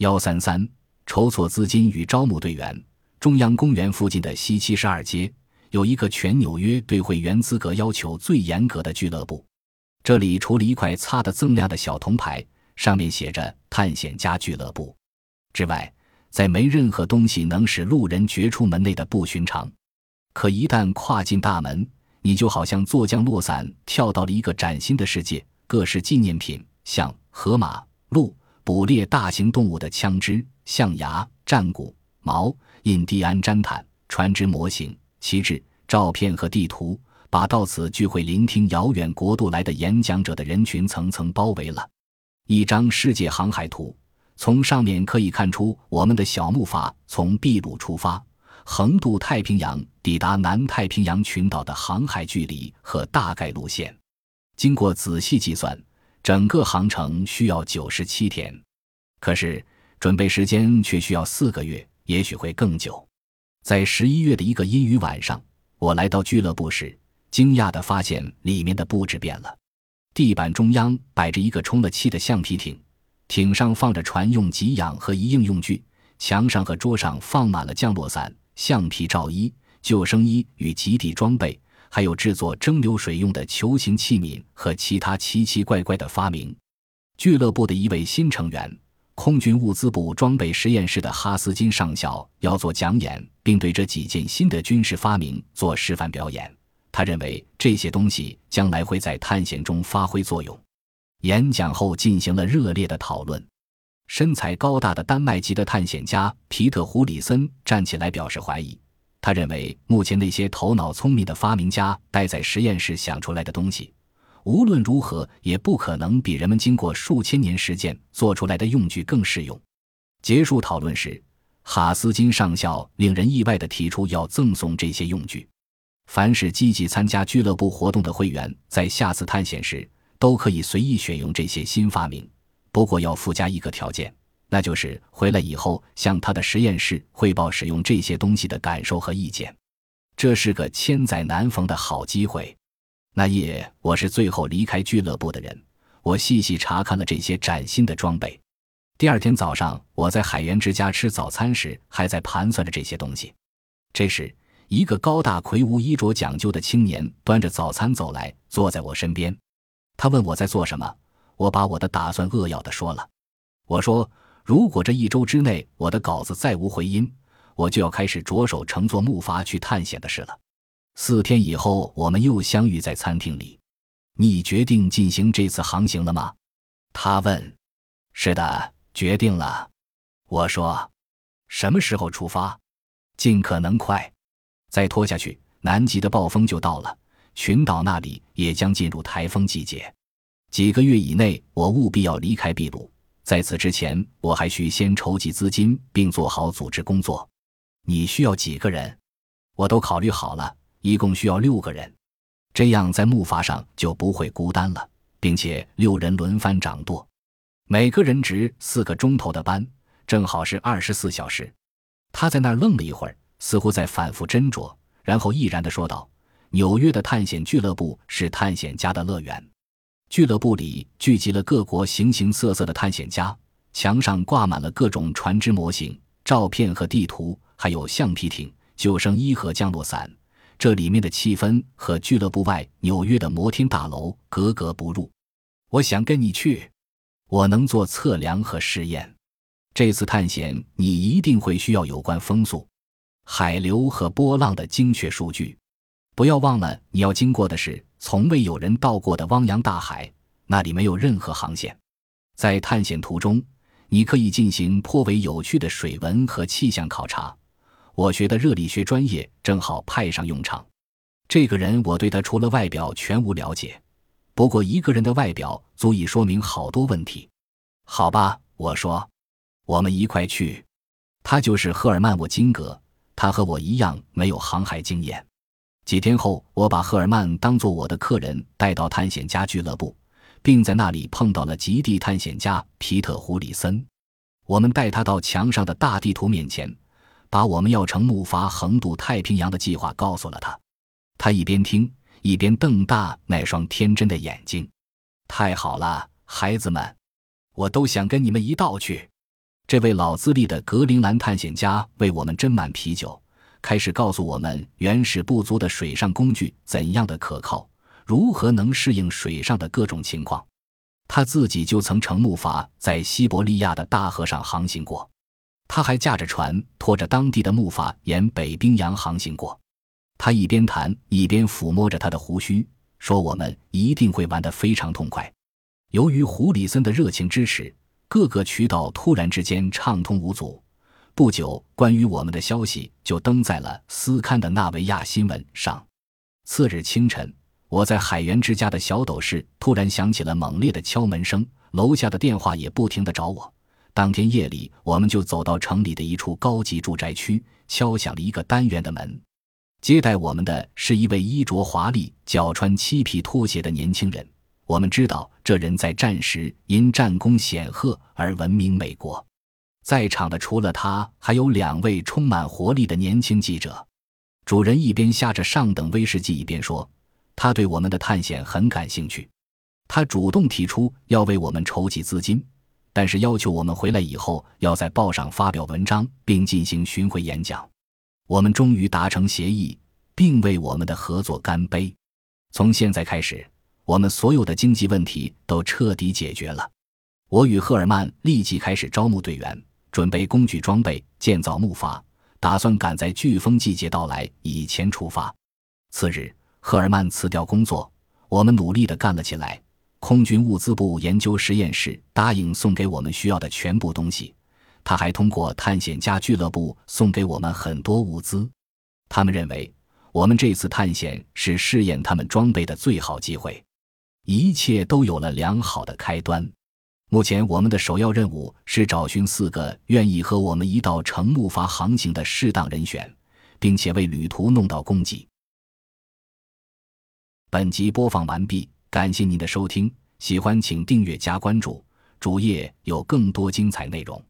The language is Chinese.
幺三三，筹措资金与招募队员。中央公园附近的西七十二街有一个全纽约对会员资格要求最严格的俱乐部，这里除了一块擦得锃亮的小铜牌，上面写着“探险家俱乐部”之外，再没任何东西能使路人觉出门内的不寻常。可一旦跨进大门，你就好像坐降落伞，跳到了一个崭新的世界。各式纪念品，像河马、鹿、捕猎大型动物的枪支、象牙、战鼓、矛、印第安毡毯、船只模型、旗帜、照片和地图，把到此聚会聆听遥远国度来的演讲者的人群层层包围了。一张世界航海图，从上面可以看出我们的小木筏从秘鲁出发，横渡太平洋，抵达南太平洋群岛的航海距离和大概路线。经过仔细计算，整个航程需要九十七天，可是准备时间却需要四个月，也许会更久。在十一月的一个阴雨晚上，我来到俱乐部时，惊讶地发现里面的布置变了。地板中央摆着一个充了气的橡皮艇，艇上放着船用给养和一应用具，墙上和桌上放满了降落伞、橡皮罩衣、救生衣与极地装备。还有制作蒸馏水用的球形器皿和其他奇奇怪怪的发明。俱乐部的一位新成员，空军物资部装备实验室的哈斯金上校要做讲演，并对这几件新的军事发明做示范表演。他认为这些东西将来会在探险中发挥作用。演讲后进行了热烈的讨论。身材高大的丹麦籍的探险家皮特·胡里森站起来表示怀疑。他认为，目前那些头脑聪明的发明家待在实验室想出来的东西，无论如何也不可能比人们经过数千年实践做出来的用具更适用。结束讨论时，哈斯金上校令人意外地提出要赠送这些用具。凡是积极参加俱乐部活动的会员，在下次探险时都可以随意选用这些新发明，不过要附加一个条件。那就是回来以后向他的实验室汇报使用这些东西的感受和意见，这是个千载难逢的好机会。那夜我是最后离开俱乐部的人，我细细查看了这些崭新的装备。第二天早上，我在海员之家吃早餐时，还在盘算着这些东西。这时，一个高大魁梧、衣着讲究的青年端着早餐走来，坐在我身边。他问我在做什么，我把我的打算扼要的说了。我说。如果这一周之内我的稿子再无回音，我就要开始着手乘坐木筏去探险的事了。四天以后，我们又相遇在餐厅里。你决定进行这次航行了吗？他问。是的，决定了。我说。什么时候出发？尽可能快。再拖下去，南极的暴风就到了，群岛那里也将进入台风季节。几个月以内，我务必要离开秘鲁。在此之前，我还需先筹集资金，并做好组织工作。你需要几个人？我都考虑好了，一共需要六个人。这样在木筏上就不会孤单了，并且六人轮番掌舵，每个人值四个钟头的班，正好是二十四小时。他在那儿愣了一会儿，似乎在反复斟酌，然后毅然地说道：“纽约的探险俱乐部是探险家的乐园。”俱乐部里聚集了各国形形色色的探险家，墙上挂满了各种船只模型、照片和地图，还有橡皮艇、救生衣和降落伞。这里面的气氛和俱乐部外纽约的摩天大楼格格不入。我想跟你去，我能做测量和试验。这次探险你一定会需要有关风速、海流和波浪的精确数据。不要忘了，你要经过的是从未有人到过的汪洋大海，那里没有任何航线。在探险途中，你可以进行颇为有趣的水文和气象考察。我学的热力学专业正好派上用场。这个人，我对他除了外表全无了解。不过，一个人的外表足以说明好多问题。好吧，我说，我们一块去。他就是赫尔曼·沃金格，他和我一样没有航海经验。几天后，我把赫尔曼当做我的客人带到探险家俱乐部，并在那里碰到了极地探险家皮特·胡里森。我们带他到墙上的大地图面前，把我们要乘木筏横渡太平洋的计划告诉了他。他一边听，一边瞪大那双天真的眼睛。“太好了，孩子们，我都想跟你们一道去。”这位老资历的格陵兰探险家为我们斟满啤酒，开始告诉我们原始不足的水上工具怎样的可靠，如何能适应水上的各种情况。他自己就曾乘木筏在西伯利亚的大河上航行过，他还驾着船拖着当地的木筏沿北冰洋航行过。他一边谈一边抚摸着他的胡须，说：“我们一定会玩得非常痛快。”由于胡里森的热情支持。各个渠道突然之间畅通无阻，不久，关于我们的消息就登在了斯堪的纳维亚新闻上。次日清晨，我在海员之家的小斗室突然响起了猛烈的敲门声，楼下的电话也不停地找我。当天夜里，我们就走到城里的一处高级住宅区，敲响了一个单元的门。接待我们的是一位衣着华丽、脚穿漆皮拖鞋的年轻人。我们知道，这人在战时因战功显赫而闻名美国。在场的除了他，还有两位充满活力的年轻记者。主人一边下着上等威士忌，一边说：“他对我们的探险很感兴趣。他主动提出要为我们筹集资金，但是要求我们回来以后要在报上发表文章，并进行巡回演讲。我们终于达成协议，并为我们的合作干杯。从现在开始。”我们所有的经济问题都彻底解决了。我与赫尔曼立即开始招募队员，准备工具装备，建造木筏，打算赶在飓风季节到来以前出发。次日，赫尔曼辞掉工作，我们努力地干了起来。空军物资部研究实验室答应送给我们需要的全部东西，他还通过探险家俱乐部送给我们很多物资。他们认为，我们这次探险是试验他们装备的最好机会。一切都有了良好的开端。目前，我们的首要任务是找寻四个愿意和我们一道乘木筏航行的适当人选，并且为旅途弄到供给。本集播放完毕，感谢您的收听，喜欢请订阅加关注，主页有更多精彩内容。